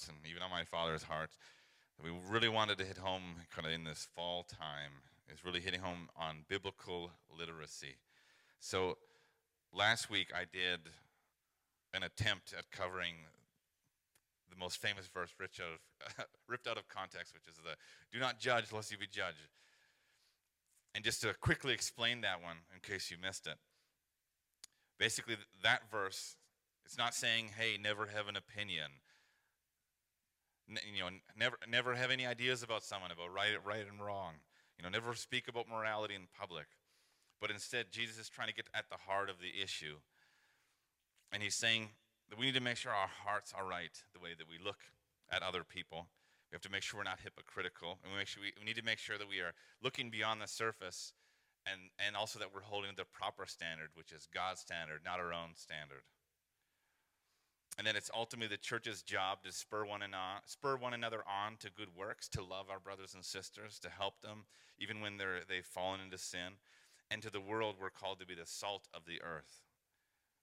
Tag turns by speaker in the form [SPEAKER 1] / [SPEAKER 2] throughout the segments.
[SPEAKER 1] been on my heart and even on my father's heart. We really wanted to hit home kind of in this fall time is really hitting home on biblical literacy. So last week I did an attempt at covering the most famous verse ripped out of, ripped out of context, which is the do not judge lest you be judged. And just to quickly explain that one in case you missed it. Basically, that verse, it's not saying, hey, never have an opinion. You know, never, never have any ideas about someone, about right, right and wrong. You know, never speak about morality in public. But instead, Jesus is trying to get at the heart of the issue. And he's saying that we need to make sure our hearts are right the way that we look at other people. We have to make sure we're not hypocritical. And we, make sure we, we need to make sure that we are looking beyond the surface and, and also that we're holding the proper standard, which is God's standard, not our own standard. And then it's ultimately the church's job to spur one, on, spur one another on to good works, to love our brothers and sisters, to help them even when they're, they've fallen into sin. And to the world, we're called to be the salt of the earth,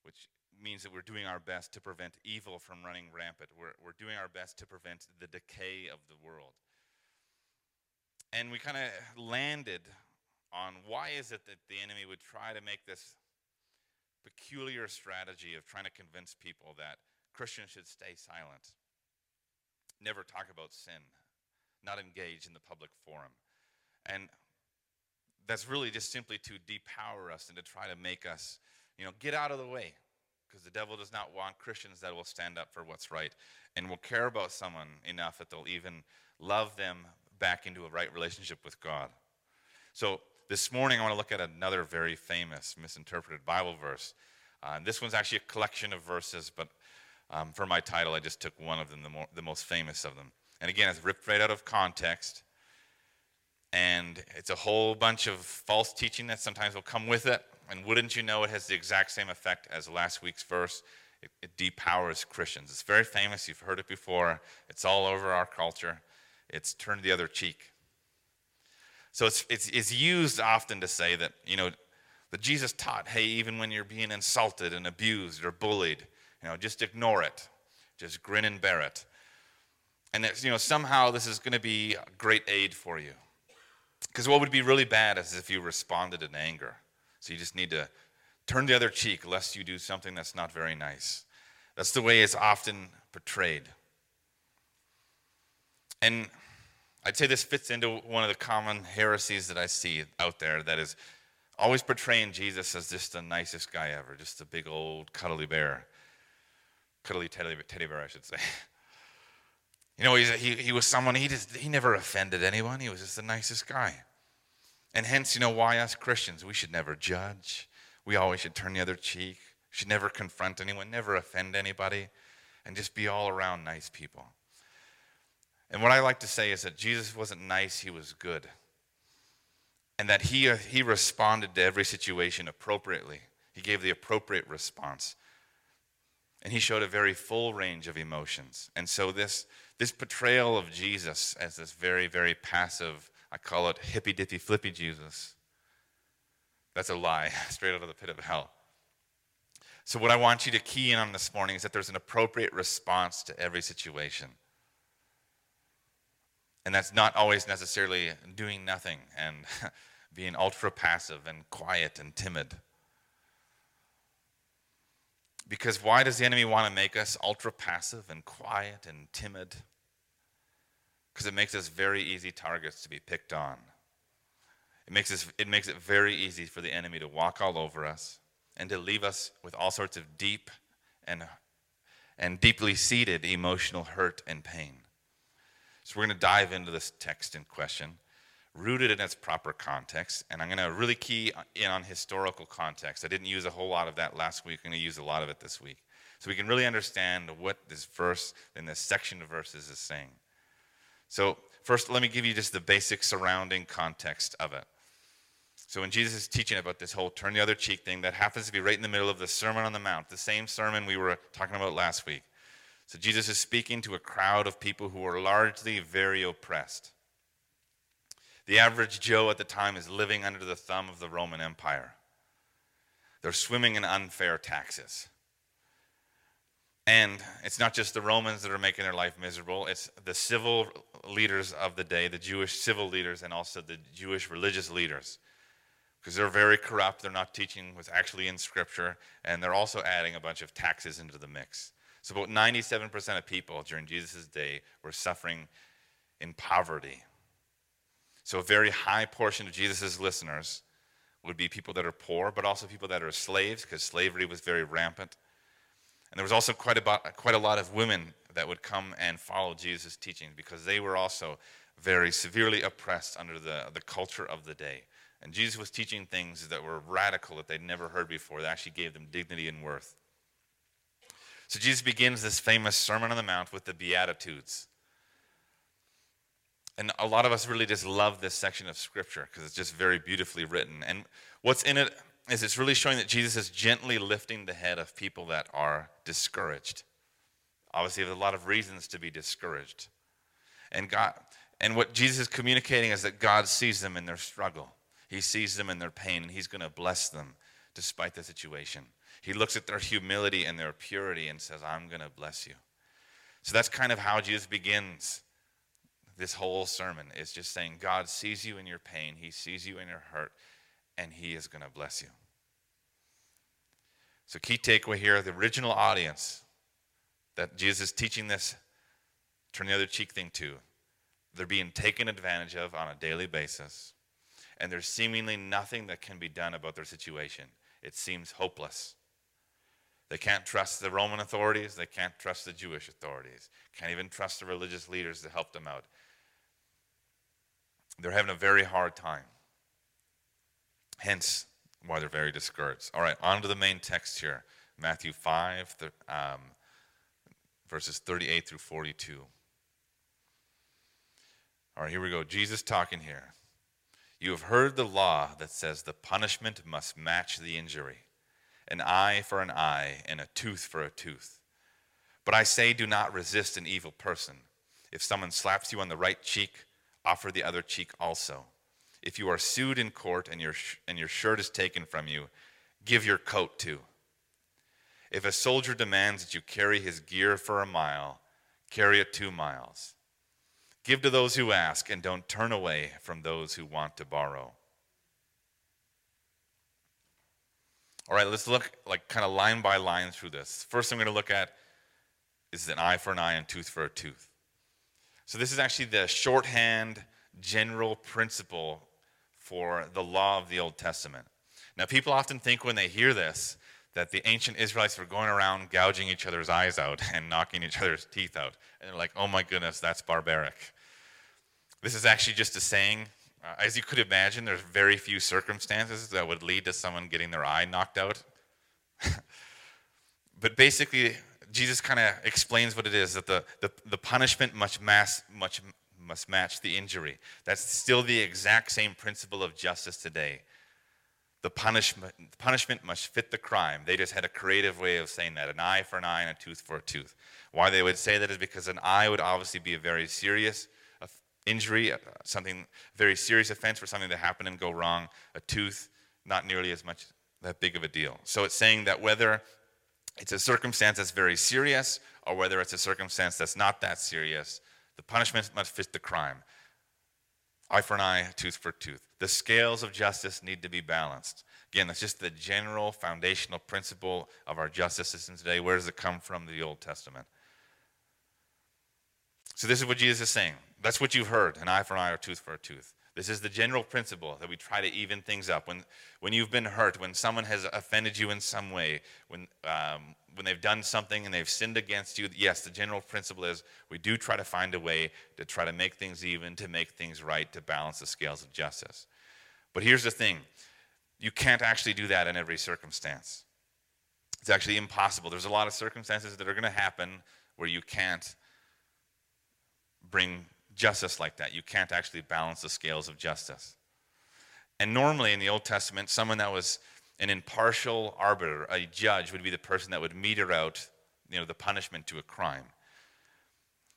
[SPEAKER 1] which means that we're doing our best to prevent evil from running rampant. We're, we're doing our best to prevent the decay of the world. And we kind of landed on why is it that the enemy would try to make this peculiar strategy of trying to convince people that Christians should stay silent, never talk about sin, not engage in the public forum. And that's really just simply to depower us and to try to make us, you know, get out of the way because the devil does not want Christians that will stand up for what's right and will care about someone enough that they'll even love them back into a right relationship with God. So this morning I want to look at another very famous misinterpreted Bible verse. Uh, this one's actually a collection of verses, but um, for my title I just took one of them, the, more, the most famous of them. And again, it's ripped right out of context. And it's a whole bunch of false teaching that sometimes will come with it. And wouldn't you know, it has the exact same effect as last week's verse. It, it depowers Christians. It's very famous. You've heard it before. It's all over our culture. It's turn the other cheek. So it's, it's, it's used often to say that, you know, that Jesus taught, hey, even when you're being insulted and abused or bullied, you know, just ignore it. Just grin and bear it. And that, you know, somehow this is going to be a great aid for you. Because what would be really bad is if you responded in anger. So you just need to turn the other cheek lest you do something that's not very nice. That's the way it's often portrayed. And I'd say this fits into one of the common heresies that I see out there that is always portraying Jesus as just the nicest guy ever, just a big old cuddly bear. Cuddly teddy, teddy bear, I should say. You know, he, he was someone, he, just, he never offended anyone. He was just the nicest guy. And hence, you know, why us Christians, we should never judge. We always should turn the other cheek. Should never confront anyone, never offend anybody, and just be all around nice people. And what I like to say is that Jesus wasn't nice, he was good. And that he, uh, he responded to every situation appropriately. He gave the appropriate response. And he showed a very full range of emotions. And so, this this portrayal of Jesus as this very, very passive, I call it hippy dippy flippy Jesus, that's a lie, straight out of the pit of hell. So, what I want you to key in on this morning is that there's an appropriate response to every situation. And that's not always necessarily doing nothing and being ultra passive and quiet and timid. Because why does the enemy want to make us ultra passive and quiet and timid? Because it makes us very easy targets to be picked on. It makes, us, it makes it very easy for the enemy to walk all over us and to leave us with all sorts of deep and, and deeply seated emotional hurt and pain. So we're going to dive into this text in question rooted in its proper context. And I'm going to really key in on historical context. I didn't use a whole lot of that last week. I'm going to use a lot of it this week. So we can really understand what this verse in this section of verses is saying. So, first, let me give you just the basic surrounding context of it. So, when Jesus is teaching about this whole turn the other cheek thing, that happens to be right in the middle of the Sermon on the Mount, the same sermon we were talking about last week. So, Jesus is speaking to a crowd of people who are largely very oppressed. The average Joe at the time is living under the thumb of the Roman Empire. They're swimming in unfair taxes. And it's not just the Romans that are making their life miserable, it's the civil leaders of the day, the Jewish civil leaders, and also the Jewish religious leaders. Because they're very corrupt, they're not teaching what's actually in Scripture, and they're also adding a bunch of taxes into the mix. So, about 97% of people during Jesus' day were suffering in poverty. So, a very high portion of Jesus' listeners would be people that are poor, but also people that are slaves, because slavery was very rampant. And there was also quite a, quite a lot of women that would come and follow Jesus' teachings because they were also very severely oppressed under the, the culture of the day. And Jesus was teaching things that were radical that they'd never heard before, that actually gave them dignity and worth. So Jesus begins this famous Sermon on the Mount with the Beatitudes. And a lot of us really just love this section of Scripture because it's just very beautifully written. And what's in it is it's really showing that Jesus is gently lifting the head of people that are discouraged. Obviously, there's a lot of reasons to be discouraged. And God and what Jesus is communicating is that God sees them in their struggle. He sees them in their pain and he's going to bless them despite the situation. He looks at their humility and their purity and says, I'm going to bless you. So that's kind of how Jesus begins this whole sermon is just saying God sees you in your pain, He sees you in your hurt, and He is going to bless you. So, key takeaway here the original audience that Jesus is teaching this turn the other cheek thing to, they're being taken advantage of on a daily basis, and there's seemingly nothing that can be done about their situation. It seems hopeless. They can't trust the Roman authorities. They can't trust the Jewish authorities. Can't even trust the religious leaders to help them out. They're having a very hard time. Hence, why they're very discouraged. All right, on to the main text here Matthew 5, um, verses 38 through 42. All right, here we go. Jesus talking here. You have heard the law that says the punishment must match the injury an eye for an eye and a tooth for a tooth. But I say, do not resist an evil person. If someone slaps you on the right cheek, offer the other cheek also. If you are sued in court and your, and your shirt is taken from you, give your coat too. If a soldier demands that you carry his gear for a mile, carry it two miles. Give to those who ask, and don't turn away from those who want to borrow. All right, let's look like kind of line by line through this. First, I'm going to look at is an eye for an eye and tooth for a tooth. So, this is actually the shorthand general principle for the law of the Old Testament. Now, people often think when they hear this that the ancient Israelites were going around gouging each other's eyes out and knocking each other's teeth out. And they're like, oh my goodness, that's barbaric. This is actually just a saying. Uh, as you could imagine, there's very few circumstances that would lead to someone getting their eye knocked out. but basically, Jesus kind of explains what it is that the, the, the punishment must, mass, much, must match the injury. That's still the exact same principle of justice today. The punishment, punishment must fit the crime. They just had a creative way of saying that an eye for an eye and a tooth for a tooth. Why they would say that is because an eye would obviously be a very serious injury, uh, something very serious offense for something to happen and go wrong. A tooth, not nearly as much that big of a deal. So it's saying that whether it's a circumstance that's very serious or whether it's a circumstance that's not that serious, the punishment must fit the crime. Eye for an eye, tooth for tooth. The scales of justice need to be balanced. Again, that's just the general foundational principle of our justice system today. Where does it come from? The Old Testament. So, this is what Jesus is saying. That's what you've heard an eye for an eye or tooth for a tooth. This is the general principle that we try to even things up. When, when you've been hurt, when someone has offended you in some way, when, um, when they've done something and they've sinned against you, yes, the general principle is we do try to find a way to try to make things even, to make things right, to balance the scales of justice. But here's the thing you can't actually do that in every circumstance. It's actually impossible. There's a lot of circumstances that are going to happen where you can't bring justice like that. You can't actually balance the scales of justice. And normally in the Old Testament, someone that was an impartial arbiter, a judge, would be the person that would meter out you know, the punishment to a crime.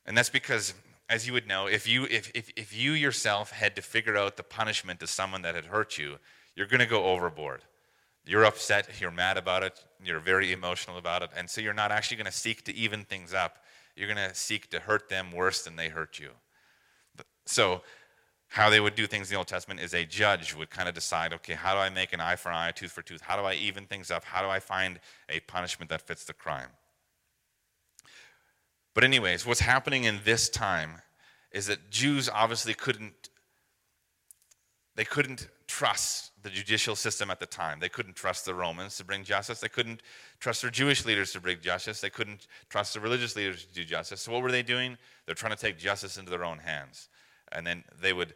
[SPEAKER 1] And that's because, as you would know, if you, if, if, if you yourself had to figure out the punishment to someone that had hurt you, you're going to go overboard. You're upset, you're mad about it, you're very emotional about it, and so you're not actually going to seek to even things up. You're going to seek to hurt them worse than they hurt you. So, how they would do things in the Old Testament is a judge would kind of decide, okay, how do I make an eye for an eye, a tooth for a tooth? How do I even things up? How do I find a punishment that fits the crime? But, anyways, what's happening in this time is that Jews obviously couldn't they couldn't trust the judicial system at the time. They couldn't trust the Romans to bring justice. They couldn't trust their Jewish leaders to bring justice. They couldn't trust the religious leaders to do justice. So what were they doing? They're trying to take justice into their own hands. And then they would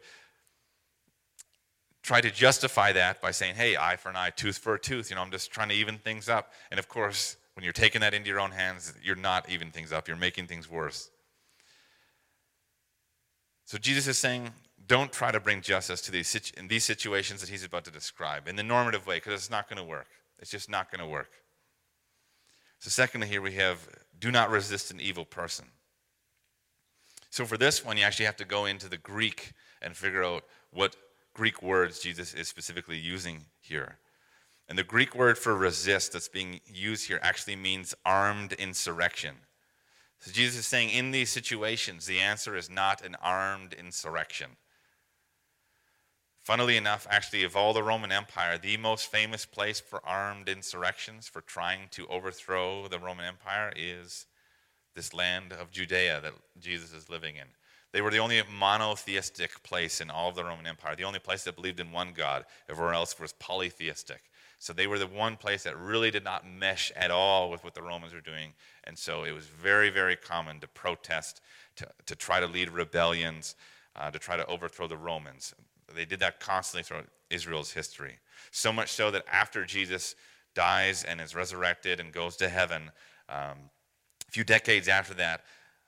[SPEAKER 1] try to justify that by saying, hey, eye for an eye, tooth for a tooth. You know, I'm just trying to even things up. And of course, when you're taking that into your own hands, you're not even things up. You're making things worse. So Jesus is saying, don't try to bring justice to these in these situations that he's about to describe in the normative way, because it's not going to work. It's just not going to work. So, secondly, here we have do not resist an evil person. So, for this one, you actually have to go into the Greek and figure out what Greek words Jesus is specifically using here. And the Greek word for resist that's being used here actually means armed insurrection. So Jesus is saying in these situations, the answer is not an armed insurrection. Funnily enough, actually, of all the Roman Empire, the most famous place for armed insurrections, for trying to overthrow the Roman Empire, is this land of Judea that Jesus is living in. They were the only monotheistic place in all of the Roman Empire, the only place that believed in one God. Everywhere else was polytheistic. So they were the one place that really did not mesh at all with what the Romans were doing. And so it was very, very common to protest, to, to try to lead rebellions, uh, to try to overthrow the Romans. They did that constantly throughout Israel's history. So much so that after Jesus dies and is resurrected and goes to heaven, um, a few decades after that,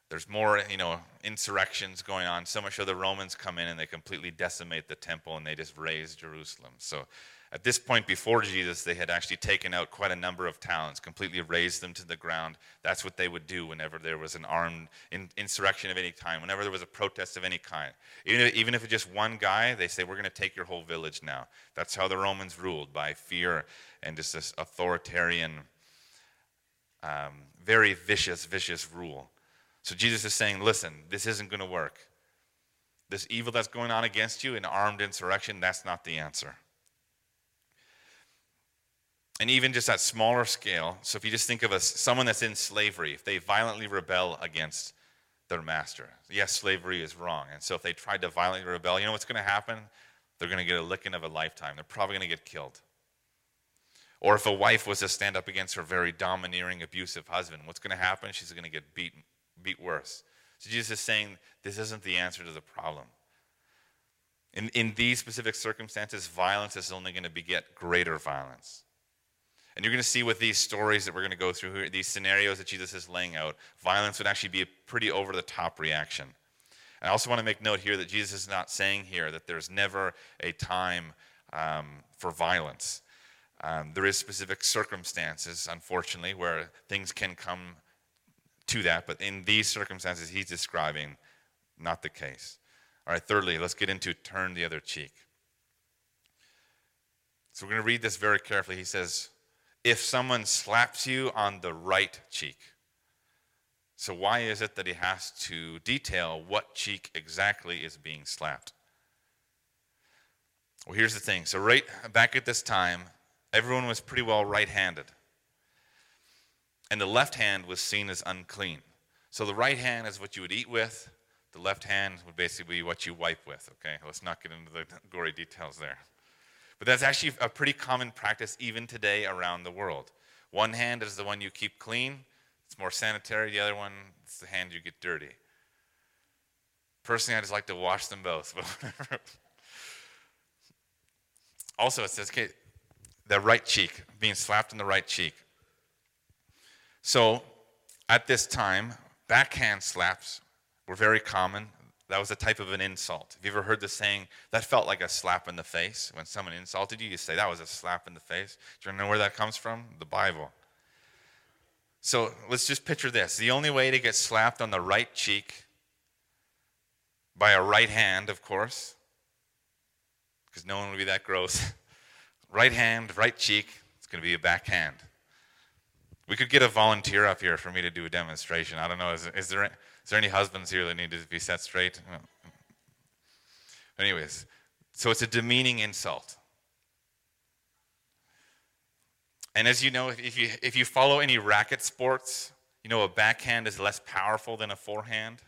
[SPEAKER 1] there's more, you know, insurrections going on. So much so the Romans come in and they completely decimate the temple and they just raze Jerusalem. So at this point before Jesus, they had actually taken out quite a number of towns, completely razed them to the ground. That's what they would do whenever there was an armed in, insurrection of any kind, whenever there was a protest of any kind. Even if, even if it's just one guy, they say, We're going to take your whole village now. That's how the Romans ruled, by fear and just this authoritarian, um, very vicious, vicious rule. So Jesus is saying, Listen, this isn't going to work. This evil that's going on against you, an armed insurrection, that's not the answer and even just at smaller scale. So if you just think of a, someone that's in slavery, if they violently rebel against their master, yes, slavery is wrong. And so if they tried to violently rebel, you know what's going to happen? They're going to get a licking of a lifetime. They're probably going to get killed. Or if a wife was to stand up against her very domineering, abusive husband, what's going to happen? She's going to get beaten, beat worse. So Jesus is saying this isn't the answer to the problem. In, in these specific circumstances, violence is only going to beget greater violence. And you're going to see with these stories that we're going to go through here, these scenarios that Jesus is laying out, violence would actually be a pretty over the top reaction. I also want to make note here that Jesus is not saying here that there's never a time um, for violence. Um, there is specific circumstances, unfortunately, where things can come to that, but in these circumstances he's describing, not the case. All right, thirdly, let's get into turn the other cheek. So we're going to read this very carefully. He says, if someone slaps you on the right cheek. So, why is it that he has to detail what cheek exactly is being slapped? Well, here's the thing. So, right back at this time, everyone was pretty well right handed. And the left hand was seen as unclean. So, the right hand is what you would eat with, the left hand would basically be what you wipe with. Okay, let's not get into the gory details there. But that's actually a pretty common practice even today around the world. One hand is the one you keep clean, it's more sanitary. The other one is the hand you get dirty. Personally, I just like to wash them both. also, it says, okay, the right cheek, being slapped in the right cheek. So, at this time, backhand slaps were very common. That was a type of an insult. Have you ever heard the saying, that felt like a slap in the face? When someone insulted you, you say, that was a slap in the face. Do you know where that comes from? The Bible. So let's just picture this. The only way to get slapped on the right cheek, by a right hand, of course, because no one would be that gross. Right hand, right cheek, It's going to be a backhand. We could get a volunteer up here for me to do a demonstration. I don't know. Is, is there is there any husbands here that need to be set straight? Anyways, so it's a demeaning insult. And as you know, if you, if you follow any racket sports, you know a backhand is less powerful than a forehand.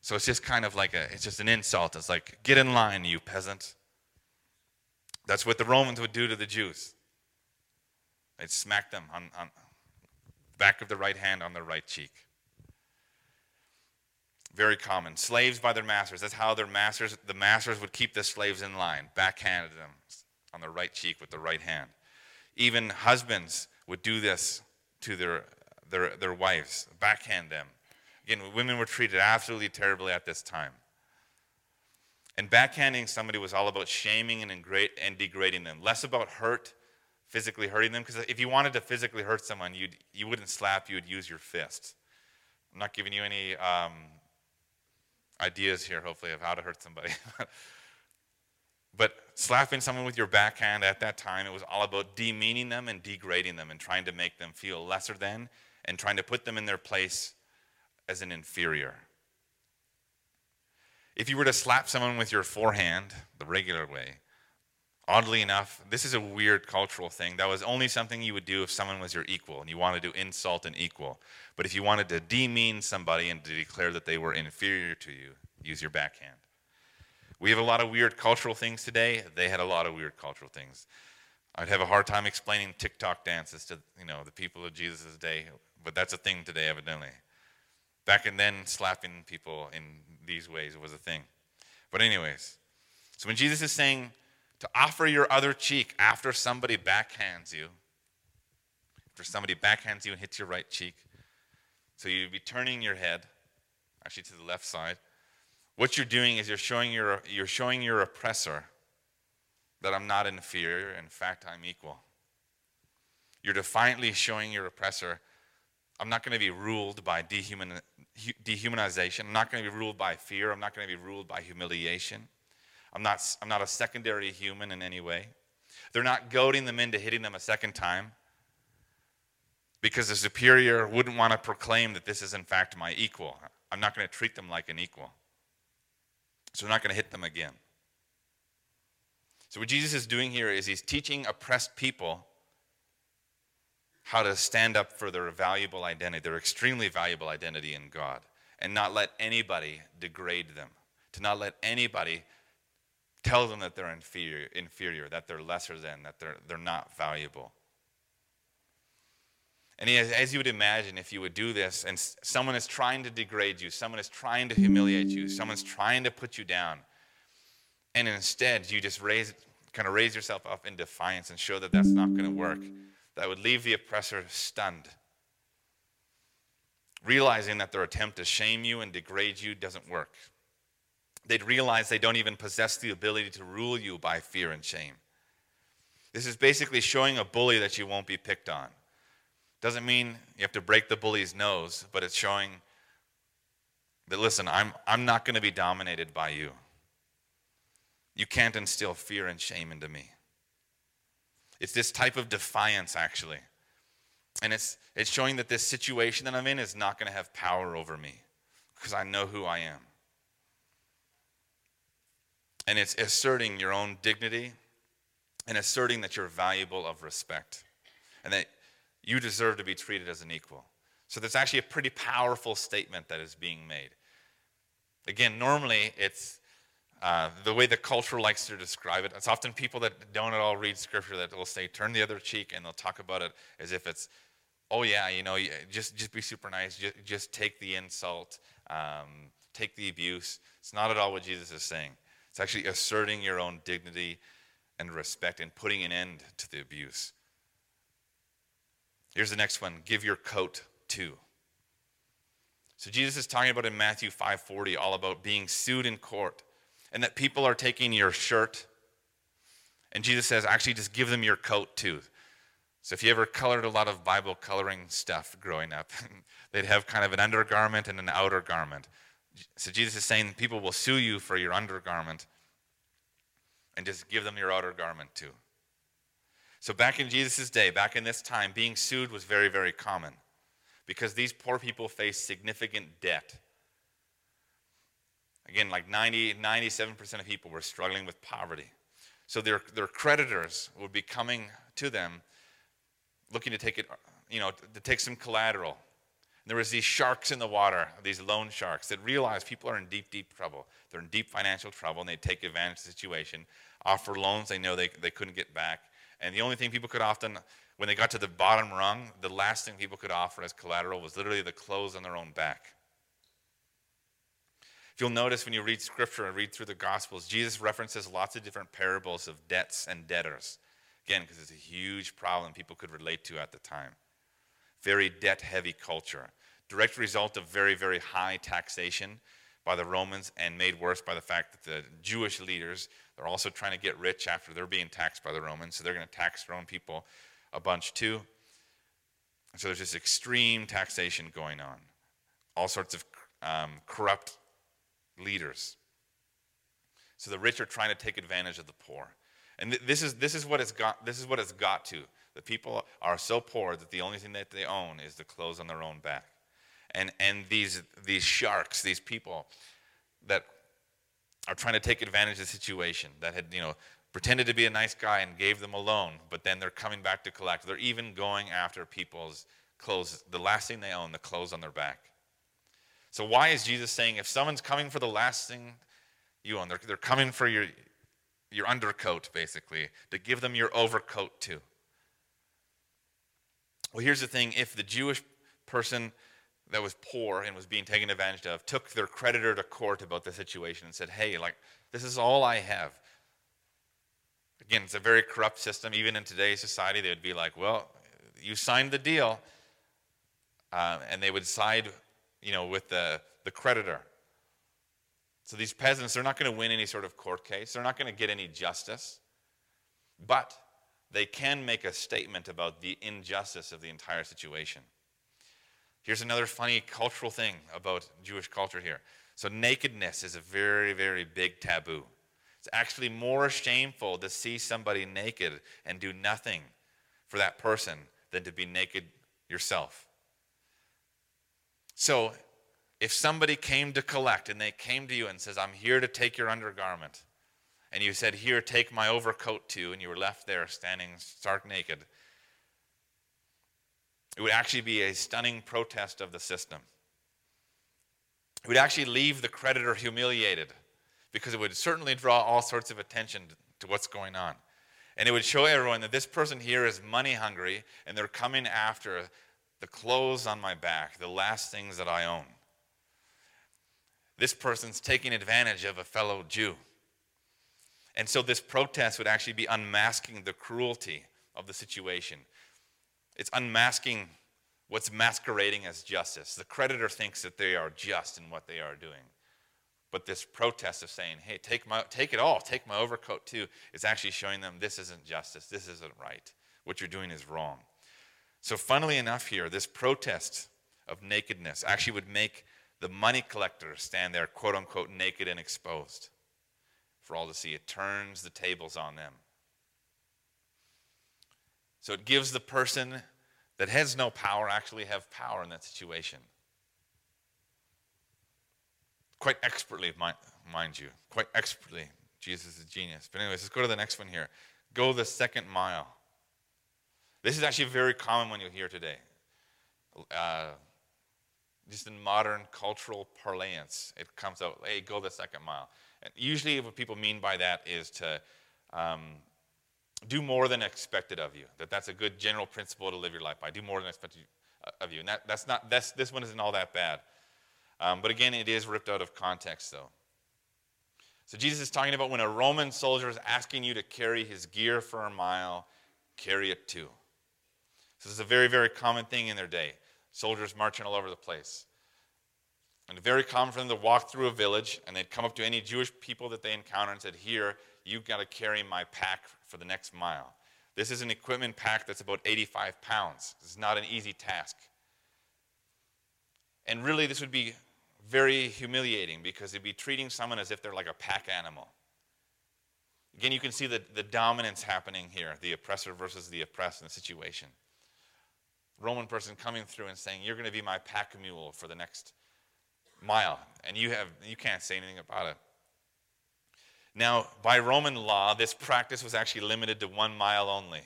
[SPEAKER 1] So it's just kind of like a, it's just an insult. It's like, get in line, you peasant. That's what the Romans would do to the Jews. They'd smack them on, on back of the right hand on their right cheek. Very common. Slaves by their masters. That's how their masters, the masters would keep the slaves in line, backhanded them on the right cheek with the right hand. Even husbands would do this to their, their, their wives, backhand them. Again, women were treated absolutely terribly at this time. And backhanding somebody was all about shaming and, and degrading them, less about hurt, physically hurting them. Because if you wanted to physically hurt someone, you'd, you wouldn't slap, you would use your fists. I'm not giving you any um, ideas here, hopefully, of how to hurt somebody. but slapping someone with your backhand at that time, it was all about demeaning them and degrading them and trying to make them feel lesser than and trying to put them in their place as an inferior. If you were to slap someone with your forehand the regular way, oddly enough, this is a weird cultural thing. That was only something you would do if someone was your equal and you wanted to insult an equal. But if you wanted to demean somebody and to declare that they were inferior to you, use your backhand. We have a lot of weird cultural things today. They had a lot of weird cultural things. I'd have a hard time explaining TikTok dances to you know the people of Jesus' day, but that's a thing today, evidently. Back in then, slapping people in these ways was a thing. But anyways, so when Jesus is saying to offer your other cheek after somebody backhands you, after somebody backhands you and hits your right cheek, so you'd be turning your head, actually to the left side. What you're doing is you're showing your, you're showing your oppressor that I'm not inferior. In fact, I'm equal. You're defiantly showing your oppressor I'm not going to be ruled by dehuman, dehumanization. I'm not going to be ruled by fear. I'm not going to be ruled by humiliation. I'm not, I'm not a secondary human in any way. They're not goading them into hitting them a second time because the superior wouldn't want to proclaim that this is, in fact, my equal. I'm not going to treat them like an equal. So I'm not going to hit them again. So, what Jesus is doing here is he's teaching oppressed people how to stand up for their valuable identity, their extremely valuable identity in God, and not let anybody degrade them, to not let anybody tell them that they're inferior, inferior that they're lesser than, that they're, they're not valuable. And as, as you would imagine, if you would do this, and someone is trying to degrade you, someone is trying to humiliate you, someone's trying to put you down, and instead you just raise, kind of raise yourself up in defiance and show that that's not going to work, that would leave the oppressor stunned, realizing that their attempt to shame you and degrade you doesn't work. They'd realize they don't even possess the ability to rule you by fear and shame. This is basically showing a bully that you won't be picked on. Doesn't mean you have to break the bully's nose, but it's showing that, listen, I'm, I'm not going to be dominated by you. You can't instill fear and shame into me. It's this type of defiance, actually. And it's, it's showing that this situation that I'm in is not going to have power over me because I know who I am. And it's asserting your own dignity and asserting that you're valuable of respect and that you deserve to be treated as an equal. So that's actually a pretty powerful statement that is being made. Again, normally it's uh, the way the culture likes to describe it. It's often people that don't at all read scripture that will say, turn the other cheek, and they'll talk about it as if it's, oh yeah, you know, just, just be super nice, just, just take the insult, um, take the abuse. It's not at all what Jesus is saying. It's actually asserting your own dignity and respect and putting an end to the abuse. Here's the next one give your coat too. So Jesus is talking about in Matthew 5:40 all about being sued in court and that people are taking your shirt and Jesus says actually just give them your coat too. So if you ever colored a lot of Bible coloring stuff growing up, they'd have kind of an undergarment and an outer garment. So Jesus is saying people will sue you for your undergarment and just give them your outer garment too. So, back in Jesus' day, back in this time, being sued was very, very common because these poor people faced significant debt. Again, like 90, 97% of people were struggling with poverty. So, their, their creditors would be coming to them looking to take it, you know, to take some collateral. And there was these sharks in the water, these loan sharks that realized people are in deep, deep trouble. They're in deep financial trouble, and they take advantage of the situation, offer loans they know they, they couldn't get back, and the only thing people could often, when they got to the bottom rung, the last thing people could offer as collateral was literally the clothes on their own back. If you'll notice when you read scripture and read through the Gospels, Jesus references lots of different parables of debts and debtors. Again, because it's a huge problem people could relate to at the time. Very debt heavy culture. Direct result of very, very high taxation by the Romans and made worse by the fact that the Jewish leaders they're also trying to get rich after they're being taxed by the Romans, so they're going to tax their own people a bunch too. So there's this extreme taxation going on, all sorts of um, corrupt leaders. So the rich are trying to take advantage of the poor. And th- this, is, this, is what it's got, this is what it's got to. The people are so poor that the only thing that they own is the clothes on their own back. And, and these, these sharks, these people that are trying to take advantage of the situation that had, you know, pretended to be a nice guy and gave them a loan, but then they're coming back to collect. They're even going after people's clothes, the last thing they own, the clothes on their back. So why is Jesus saying if someone's coming for the last thing you own, they're, they're coming for your, your undercoat, basically, to give them your overcoat too? Well, here's the thing if the Jewish person that was poor and was being taken advantage of took their creditor to court about the situation and said, hey, like, this is all I have. Again, it's a very corrupt system. Even in today's society, they would be like, well, you signed the deal. Uh, and they would side, you know, with the, the creditor. So these peasants, they're not going to win any sort of court case. They're not going to get any justice. But they can make a statement about the injustice of the entire situation. Here's another funny cultural thing about Jewish culture here. So, nakedness is a very, very big taboo. It's actually more shameful to see somebody naked and do nothing for that person than to be naked yourself. So, if somebody came to collect and they came to you and says, I'm here to take your undergarment, and you said, Here, take my overcoat too, and you were left there standing stark naked, it would actually be a stunning protest of the system. It would actually leave the creditor humiliated because it would certainly draw all sorts of attention to what's going on. And it would show everyone that this person here is money hungry and they're coming after the clothes on my back, the last things that I own. This person's taking advantage of a fellow Jew. And so this protest would actually be unmasking the cruelty of the situation. It's unmasking what's masquerading as justice. The creditor thinks that they are just in what they are doing. But this protest of saying, hey, take, my, take it all, take my overcoat too, is actually showing them this isn't justice, this isn't right. What you're doing is wrong. So, funnily enough, here, this protest of nakedness actually would make the money collectors stand there, quote unquote, naked and exposed for all to see. It turns the tables on them. So it gives the person that has no power actually have power in that situation. Quite expertly, mind you. Quite expertly. Jesus is a genius. But, anyways, let's go to the next one here. Go the second mile. This is actually very common when you hear today. Uh, just in modern cultural parlance, it comes out, hey, go the second mile. And usually, what people mean by that is to um, do more than expected of you. That that's a good general principle to live your life by. Do more than expected uh, of you. And that, that's not, that's, this one isn't all that bad. Um, but again, it is ripped out of context, though. So Jesus is talking about when a Roman soldier is asking you to carry his gear for a mile, carry it two. This is a very, very common thing in their day. Soldiers marching all over the place. And very common for them to walk through a village and they'd come up to any Jewish people that they encounter and said, Here, you've got to carry my pack for the next mile. This is an equipment pack that's about 85 pounds. It's not an easy task. And really, this would be very humiliating because it'd be treating someone as if they're like a pack animal. Again, you can see the, the dominance happening here the oppressor versus the oppressed in the situation. Roman person coming through and saying, You're going to be my pack mule for the next mile, and you, have, you can't say anything about it. Now, by Roman law, this practice was actually limited to one mile only.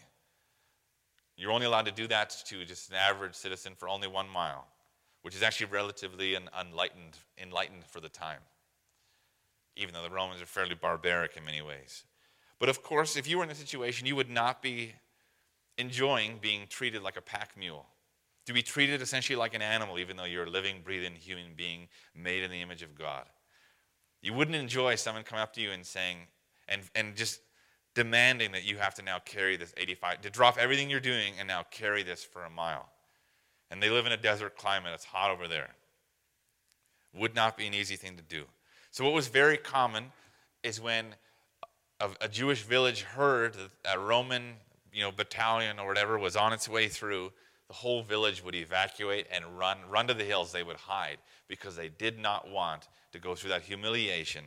[SPEAKER 1] You're only allowed to do that to just an average citizen for only one mile, which is actually relatively enlightened, enlightened for the time, even though the Romans are fairly barbaric in many ways. But of course, if you were in a situation, you would not be enjoying being treated like a pack mule. To be treated essentially like an animal, even though you're a living, breathing human being made in the image of God. You wouldn't enjoy someone coming up to you and saying, and, and just demanding that you have to now carry this 85, to drop everything you're doing and now carry this for a mile. And they live in a desert climate, it's hot over there. Would not be an easy thing to do. So, what was very common is when a, a Jewish village heard that a Roman you know, battalion or whatever was on its way through, the whole village would evacuate and run, run to the hills. They would hide because they did not want to go through that humiliation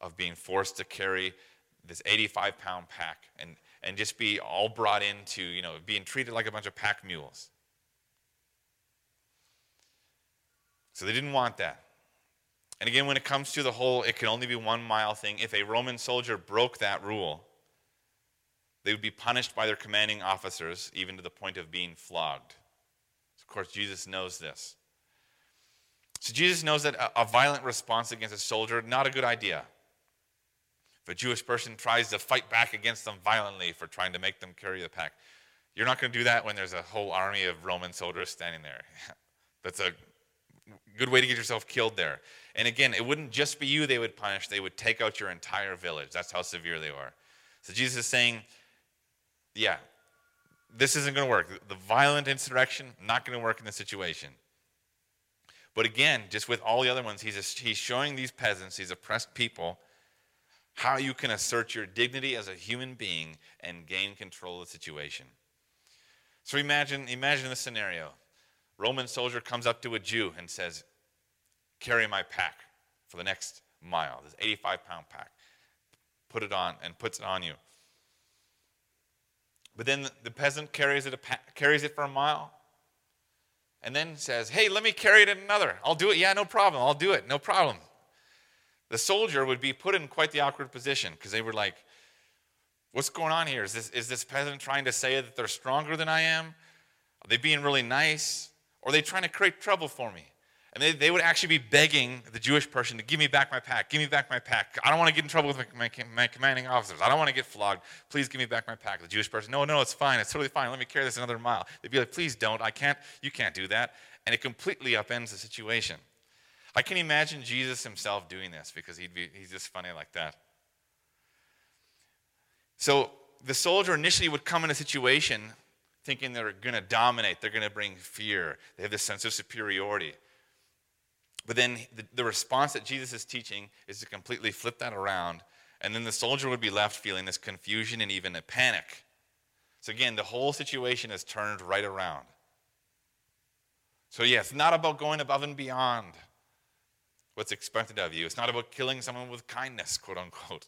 [SPEAKER 1] of being forced to carry this 85 pound pack and, and just be all brought into, you know, being treated like a bunch of pack mules. So they didn't want that. And again, when it comes to the whole, it can only be one mile thing, if a Roman soldier broke that rule, they would be punished by their commanding officers, even to the point of being flogged. Of course, Jesus knows this. So Jesus knows that a, violent response against a soldier, not a good idea. If a Jewish person tries to fight back against them violently for trying to make them carry the pack, you're not going to do that when there's a whole army of Roman soldiers standing there. That's a good way to get yourself killed there. And again, it wouldn't just be you they would punish, they would take out your entire village. That's how severe they are. So Jesus is saying, yeah, this isn't going to work. The violent insurrection, not going to work in this situation. But again, just with all the other ones, he's, just, he's showing these peasants, these oppressed people, how you can assert your dignity as a human being and gain control of the situation. So imagine, imagine this scenario. Roman soldier comes up to a Jew and says, carry my pack for the next mile, this 85 pound pack. Put it on and puts it on you. But then the peasant carries it, carries it for a mile and then says, Hey, let me carry it another. I'll do it. Yeah, no problem. I'll do it. No problem. The soldier would be put in quite the awkward position because they were like, What's going on here? Is this, is this peasant trying to say that they're stronger than I am? Are they being really nice? Or are they trying to create trouble for me? And they, they would actually be begging the Jewish person to give me back my pack, give me back my pack. I don't want to get in trouble with my, my, my, commanding officers. I don't want to get flogged. Please give me back my pack. The Jewish person, no, no, it's fine. It's totally fine. Let me carry this another mile. They'd be like, please don't. I can't. You can't do that. And it completely upends the situation. I can imagine Jesus himself doing this because he'd be, he's just funny like that. So the soldier initially would come in a situation thinking they're going to dominate, they're going to bring fear, they have this sense of superiority. But then the, the response that Jesus is teaching is to completely flip that around. And then the soldier would be left feeling this confusion and even a panic. So again, the whole situation is turned right around. So, yeah, it's not about going above and beyond what's expected of you. It's not about killing someone with kindness, quote unquote,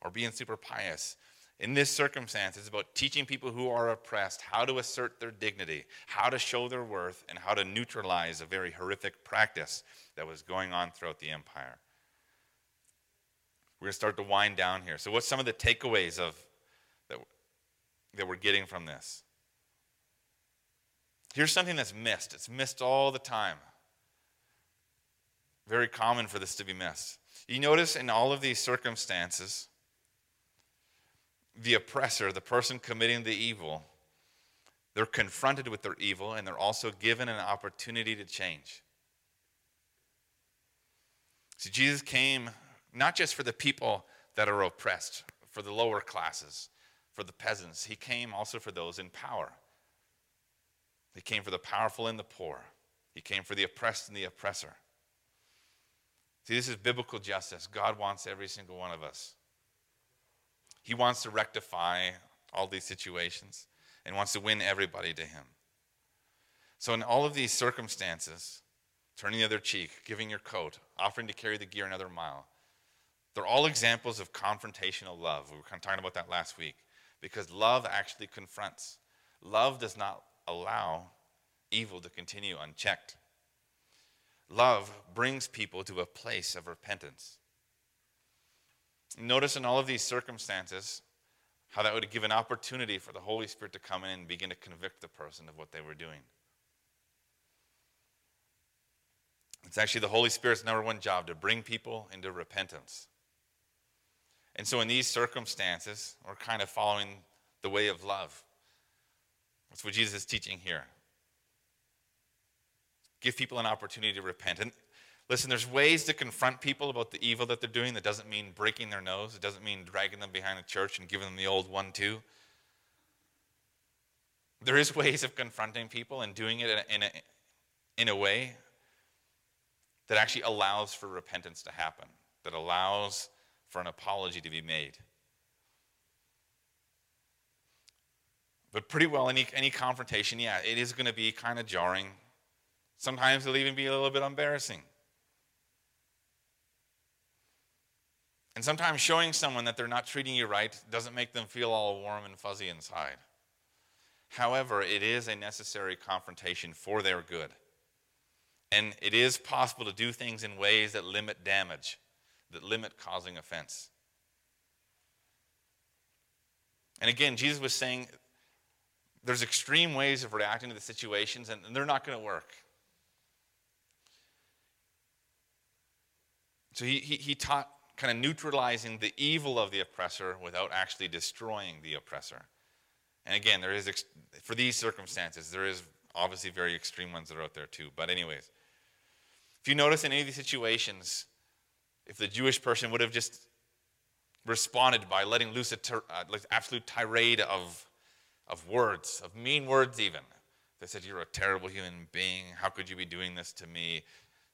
[SPEAKER 1] or being super pious. In this circumstance, it's about teaching people who are oppressed how to assert their dignity, how to show their worth, and how to neutralize a very horrific practice that was going on throughout the empire. We're going to start to wind down here. So, what's some of the takeaways of that, that we're getting from this? Here's something that's missed. It's missed all the time. Very common for this to be missed. You notice in all of these circumstances, the oppressor, the person committing the evil, they're confronted with their evil and they're also given an opportunity to change. See, Jesus came not just for the people that are oppressed, for the lower classes, for the peasants, he came also for those in power. He came for the powerful and the poor. He came for the oppressed and the oppressor. See, this is biblical justice. God wants every single one of us he wants to rectify all these situations and wants to win everybody to Him. So, in all of these circumstances, turning the other cheek, giving your coat, offering to carry the gear another mile, They're all examples of confrontational love. We were kind of talking about that last week because love actually confronts. Love does not allow evil to continue unchecked. Love brings people to a place of repentance. Notice in all of these circumstances how that would give an opportunity for the Holy Spirit to come in and begin to convict the person of what they were doing. It's actually the Holy Spirit's number one job to bring people into repentance. And so, in these circumstances, we're kind of following the way of love. That's what Jesus is teaching here. Give people an opportunity to repent. And listen, there's ways to confront people about the evil that they're doing. That doesn't mean breaking their nose, it doesn't mean dragging them behind the church and giving them the old one, two. There is ways of confronting people and doing it in a, in a way that actually allows for repentance to happen, that allows for an apology to be made. But pretty well, any, any confrontation, yeah, it is going to be kind of jarring. Sometimes it'll even be a little bit embarrassing. And sometimes showing someone that they're not treating you right doesn't make them feel all warm and fuzzy inside. However, it is a necessary confrontation for their good. And it is possible to do things in ways that limit damage, that limit causing offense. And again, Jesus was saying there's extreme ways of reacting to the situations, and they're not going to work. So he, he, he taught kind of neutralizing the evil of the oppressor without actually destroying the oppressor. And again, there is, for these circumstances, there is obviously very extreme ones that are out there too. But, anyways, if you notice in any of these situations, if the Jewish person would have just responded by letting loose an uh, like absolute tirade of, of words, of mean words even. They said, You're a terrible human being. How could you be doing this to me?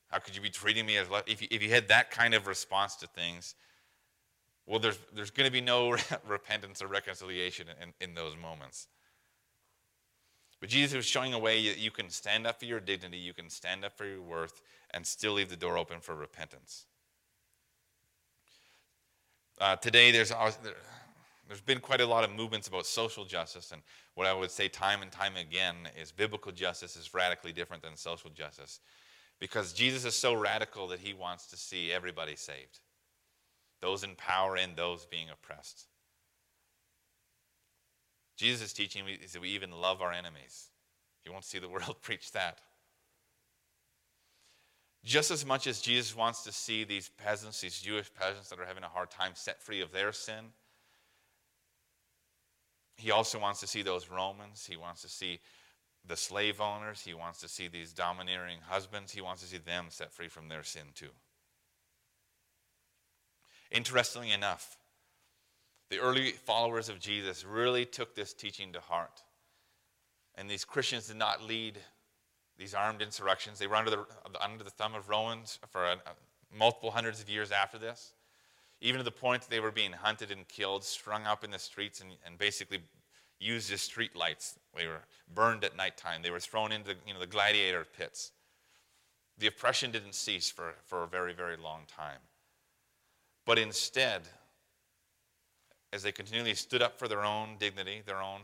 [SPEAKER 1] How could you be treating me as if you, if you had that kind of response to things? Well, there's, there's going to be no repentance or reconciliation in, in those moments. But Jesus was showing a way that you can stand up for your dignity, you can stand up for your worth, and still leave the door open for repentance. Uh, today, there's, there's been quite a lot of movements about social justice, and what I would say time and time again is biblical justice is radically different than social justice because Jesus is so radical that he wants to see everybody saved those in power and those being oppressed. Jesus' is teaching is that we even love our enemies. You won't see the world preach that. Just as much as Jesus wants to see these peasants, these Jewish peasants that are having a hard time, set free of their sin, he also wants to see those Romans. He wants to see the slave owners. He wants to see these domineering husbands. He wants to see them set free from their sin too. Interestingly enough, the early followers of Jesus really took this teaching to heart. And these Christians did not lead these armed insurrections. They were under the, under the thumb of Romans for a, a, multiple hundreds of years after this, even to the point that they were being hunted and killed, strung up in the streets, and, and basically used as street lights. They were burned at nighttime. They were thrown into you know, the gladiator pits. The oppression didn't cease for, for a very, very long time. But instead, as they continually stood up for their own dignity, their own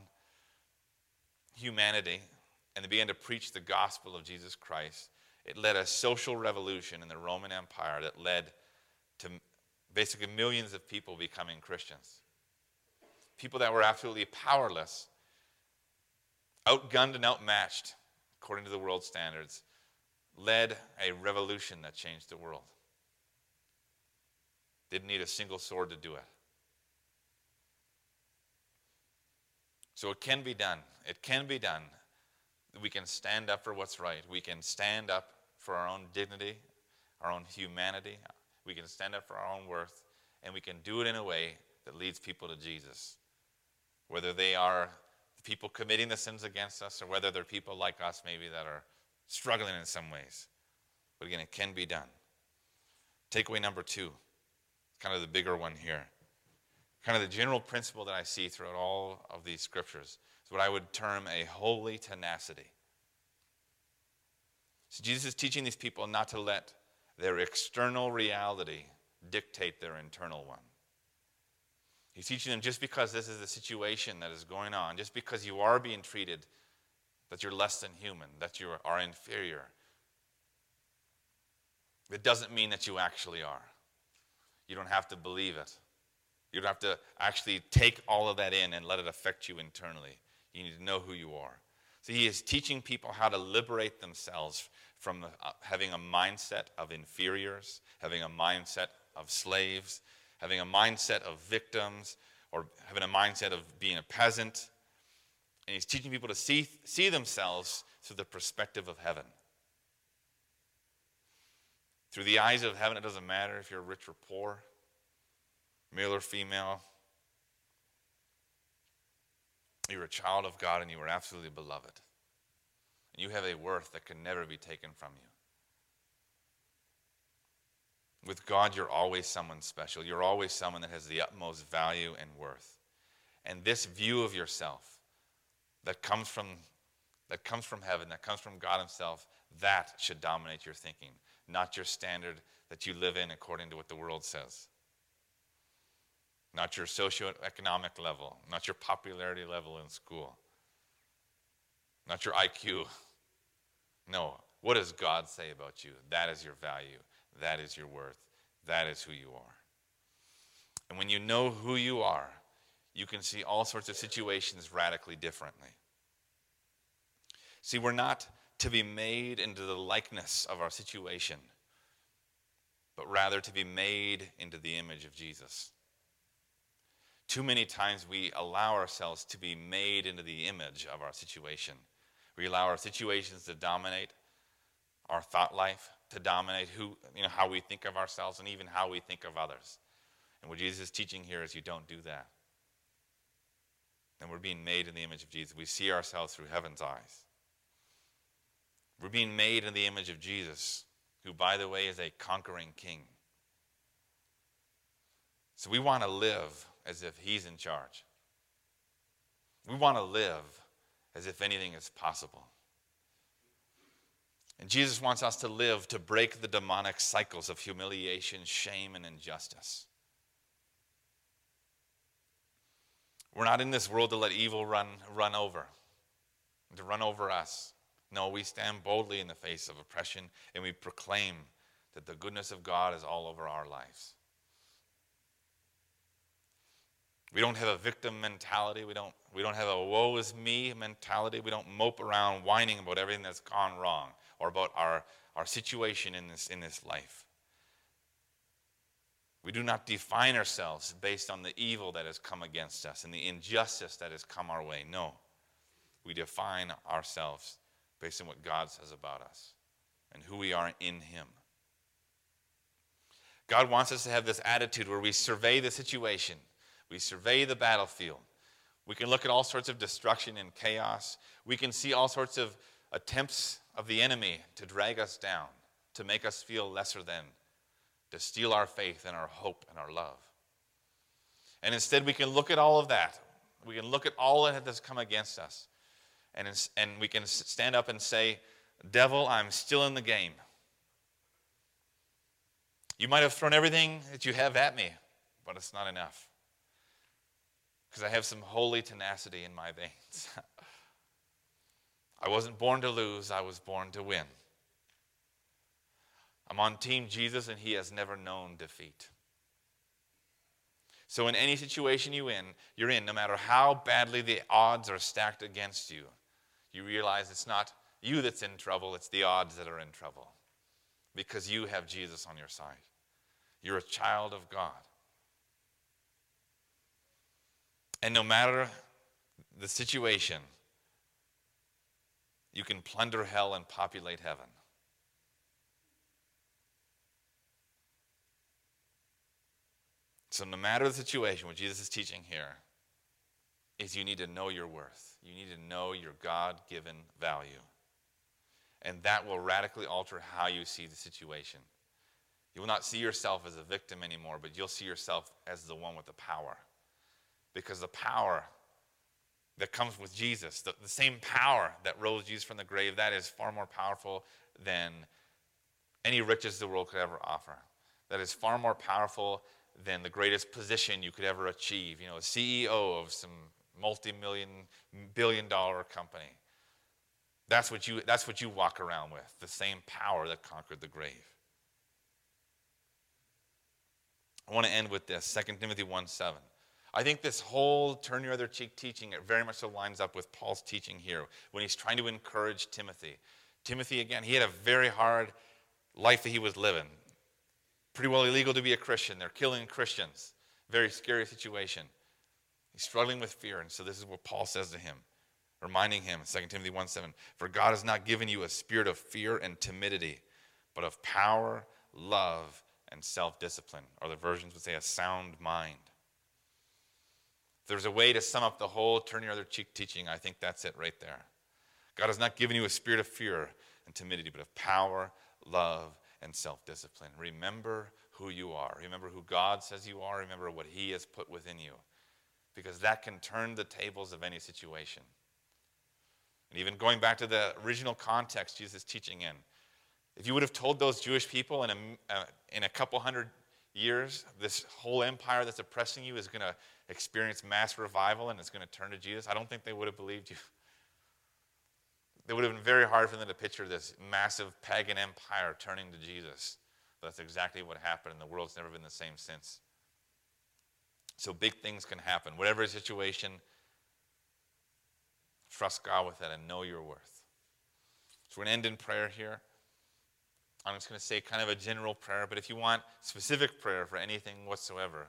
[SPEAKER 1] humanity, and they began to preach the gospel of Jesus Christ, it led a social revolution in the Roman Empire that led to basically millions of people becoming Christians. People that were absolutely powerless, outgunned and outmatched according to the world standards, led a revolution that changed the world. Didn't need a single sword to do it. So it can be done. It can be done. We can stand up for what's right. We can stand up for our own dignity, our own humanity. We can stand up for our own worth. And we can do it in a way that leads people to Jesus. Whether they are the people committing the sins against us or whether they're people like us, maybe, that are struggling in some ways. But again, it can be done. Takeaway number two kind of the bigger one here. Kind of the general principle that I see throughout all of these scriptures is what I would term a holy tenacity. So Jesus is teaching these people not to let their external reality dictate their internal one. He's teaching them just because this is the situation that is going on, just because you are being treated that you're less than human, that you are inferior, it doesn't mean that you actually are. You don't have to believe it. You don't have to actually take all of that in and let it affect you internally. You need to know who you are. So he is teaching people how to liberate themselves from the, uh, having a mindset of inferiors, having a mindset of slaves, having a mindset of victims, or having a mindset of being a peasant. And he's teaching people to see, see themselves through the perspective of heaven. Through the eyes of heaven, it doesn't matter if you're rich or poor, male or female. You're a child of God and you are absolutely beloved. And you have a worth that can never be taken from you. With God, you're always someone special. You're always someone that has the utmost value and worth. And this view of yourself that comes from that comes from heaven, that comes from God Himself, that should dominate your thinking, not your standard that you live in according to what the world says. Not your socioeconomic level, not your popularity level in school, not your IQ. No, what does God say about you? That is your value. That is your worth. That is who you are. And when you know who you are, you can see all sorts of situations radically differently. See, we're not to be made into the likeness of our situation, but rather to be made into the image of Jesus. Too many times we allow ourselves to be made into the image of our situation. We allow our situations to dominate our thought life, to dominate who, you know, how we think of ourselves and even how we think of others. And what Jesus is teaching here is you don't do that. And we're being made in the image of Jesus. We see ourselves through heaven's eyes. We're being made in the image of Jesus, who, by the way, is a conquering king. So we want to live as if he's in charge. We want to live as if anything is possible. And Jesus wants us to live to break the demonic cycles of humiliation, shame, and injustice. We're not in this world to let evil run, run over, to run over us. No, we stand boldly in the face of oppression and we proclaim that the goodness of God is all over our lives. We don't have a victim mentality. We don't, we don't have a woe is me mentality. We don't mope around whining about everything that's gone wrong or about our, our situation in this, in this life. We do not define ourselves based on the evil that has come against us and the injustice that has come our way. No. We define ourselves based on what God says about us and who we are in Him. God wants us to have this attitude where we survey the situation, we survey the battlefield. We can look at all sorts of destruction and chaos. We can see all sorts of attempts of the enemy to drag us down, to make us feel lesser than, to steal our faith and our hope and our love. And instead, we can look at all of that. We can look at all that has come against us. And, and we can stand up and say, Devil, I'm still in the game. You might have thrown everything that you have at me, but it's not enough. Because I have some holy tenacity in my veins. I wasn't born to lose, I was born to win. I'm on Team Jesus, and He has never known defeat. So, in any situation you in, you're in, no matter how badly the odds are stacked against you, you realize it's not you that's in trouble, it's the odds that are in trouble. Because you have Jesus on your side. You're a child of God. And no matter the situation, you can plunder hell and populate heaven. So, no matter the situation, what Jesus is teaching here is you need to know your worth. You need to know your God given value. And that will radically alter how you see the situation. You will not see yourself as a victim anymore, but you'll see yourself as the one with the power. Because the power that comes with Jesus, the, the same power that rose Jesus from the grave, that is far more powerful than any riches the world could ever offer. that is far more powerful than the greatest position you could ever achieve. You know, a CEO of some multi-million, billion dollar company. That's what you, that's what you walk around with, the same power that conquered the grave. I want to end with this 2 Timothy 1 7. I think this whole turn your other cheek teaching it very much so lines up with Paul's teaching here when he's trying to encourage Timothy. Timothy, again, he had a very hard life that he was living. Pretty well illegal to be a Christian. They're killing Christians. Very scary situation. He's struggling with fear. And so this is what Paul says to him, reminding him, 2 Timothy 1 7, For God has not given you a spirit of fear and timidity, but of power, love, and self discipline. Or the versions would say a sound mind. There's a way to sum up the whole turn your other cheek teaching, I think that's it right there. God has not given you a spirit of fear and timidity, but of power, love, and self discipline. Remember who you are. Remember who God says you are. Remember what He has put within you. Because that can turn the tables of any situation. And even going back to the original context Jesus is teaching in, if you would have told those Jewish people in a, uh, in a couple hundred years, this whole empire that's oppressing you is going to experience mass revival and it's going to turn to Jesus, I don't think they would have believed you. It would have been very hard for them to picture this massive pagan empire turning to Jesus. But that's exactly what happened, and the world's never been the same since. So big things can happen. Whatever situation, trust God with that and know your worth. So we're going to end in prayer here. I'm just going to say kind of a general prayer, but if you want specific prayer for anything whatsoever,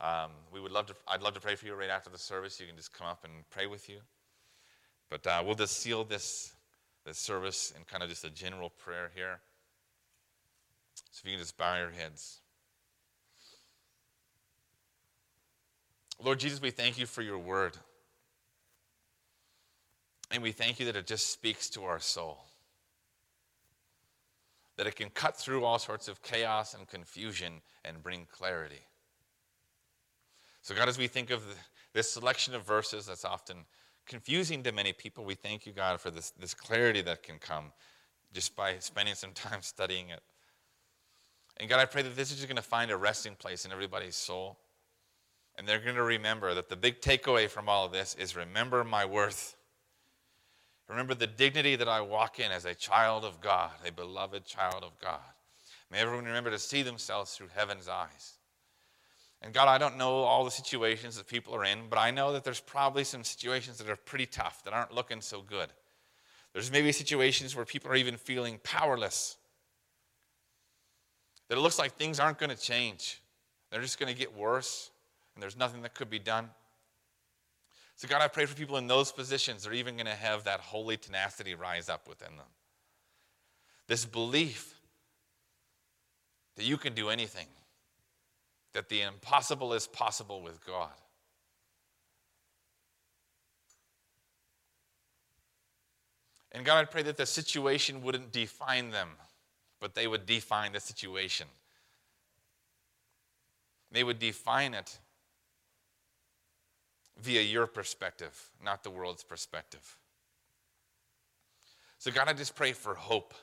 [SPEAKER 1] um, we would love to. I'd love to pray for you right after the service. You can just come up and pray with you. But uh, we'll just seal this, this service in kind of just a general prayer here. So if you can just bow your heads. Lord Jesus, we thank you for your word. And we thank you that it just speaks to our soul. That it can cut through all sorts of chaos and confusion and bring clarity. So, God, as we think of this selection of verses that's often confusing to many people, we thank you, God, for this, this clarity that can come just by spending some time studying it. And God, I pray that this is just going to find a resting place in everybody's soul. And they're going to remember that the big takeaway from all of this is remember my worth. Remember the dignity that I walk in as a child of God, a beloved child of God. May everyone remember to see themselves through heaven's eyes. And God, I don't know all the situations that people are in, but I know that there's probably some situations that are pretty tough, that aren't looking so good. There's maybe situations where people are even feeling powerless. That it looks like things aren't going to change. They're just going to get worse, and there's nothing that could be done. So, God, I pray for people in those positions they're even going to have that holy tenacity rise up within them. This belief that you can do anything that the impossible is possible with God. And God, I pray that the situation wouldn't define them, but they would define the situation. They would define it via your perspective, not the world's perspective. So, God, I just pray for hope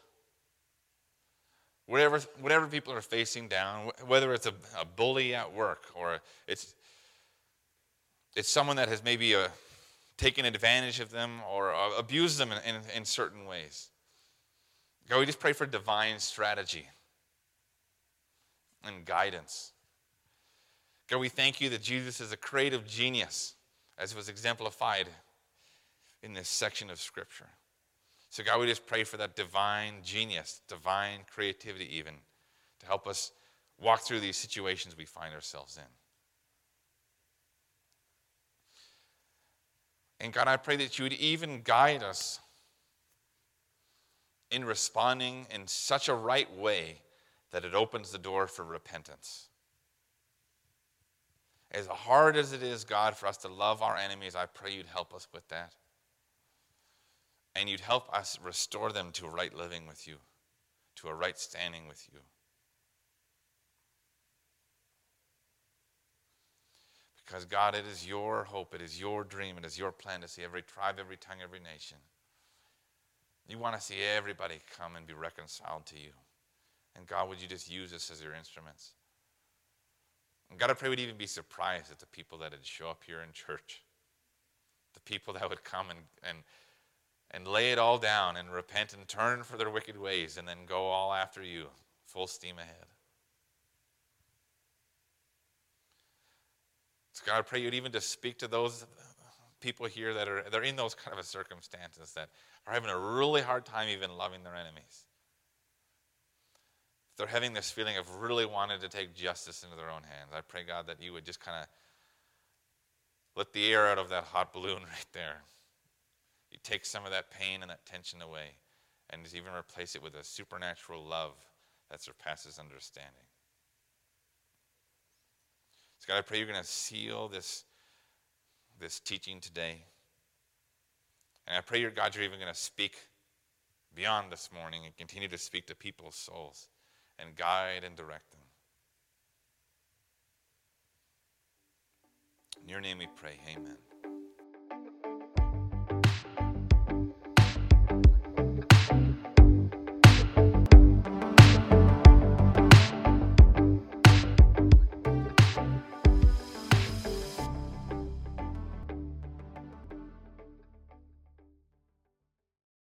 [SPEAKER 1] whatever, whatever people are facing down, whether it's a, a bully at work or it's, it's someone that has maybe a, uh, taken advantage of them or uh, abused them in, in, in certain ways. God, we just pray for divine strategy and guidance. God, we thank you that Jesus is a creative genius, as was exemplified in this section of Scripture. So, God, we just pray for that divine genius, divine creativity, even, to help us walk through these situations we find ourselves in. And God, I pray that you would even guide us in responding in such a right way that it opens the door for repentance. As hard as it is, God, for us to love our enemies, I pray you'd help us with that and you'd help us restore them to a right living with you, to a right standing with you. Because, God, it is your hope, it is your dream, it is your plan to see every tribe, every tongue, every nation. You want to see everybody come and be reconciled to you. And God, would you just use us as your instruments? And God, I pray we'd even be surprised at the people that would show up here in church. The people that would come and, and, and lay it all down and repent and turn for their wicked ways and then go all after you, full steam ahead. So God, I pray you'd even just speak to those people here that are they're in those kind of circumstances that are having a really hard time even loving their enemies. If they're having this feeling of really wanting to take justice into their own hands, I pray, God, that you would just kind of let the air out of that hot balloon right there. You take some of that pain and that tension away and even replace it with a supernatural love that surpasses understanding. So, God, I pray you're going to seal this, this teaching today. And I pray, your God, you're even going to speak beyond this morning and continue to speak to people's souls and guide and direct them. In your name we pray. Amen.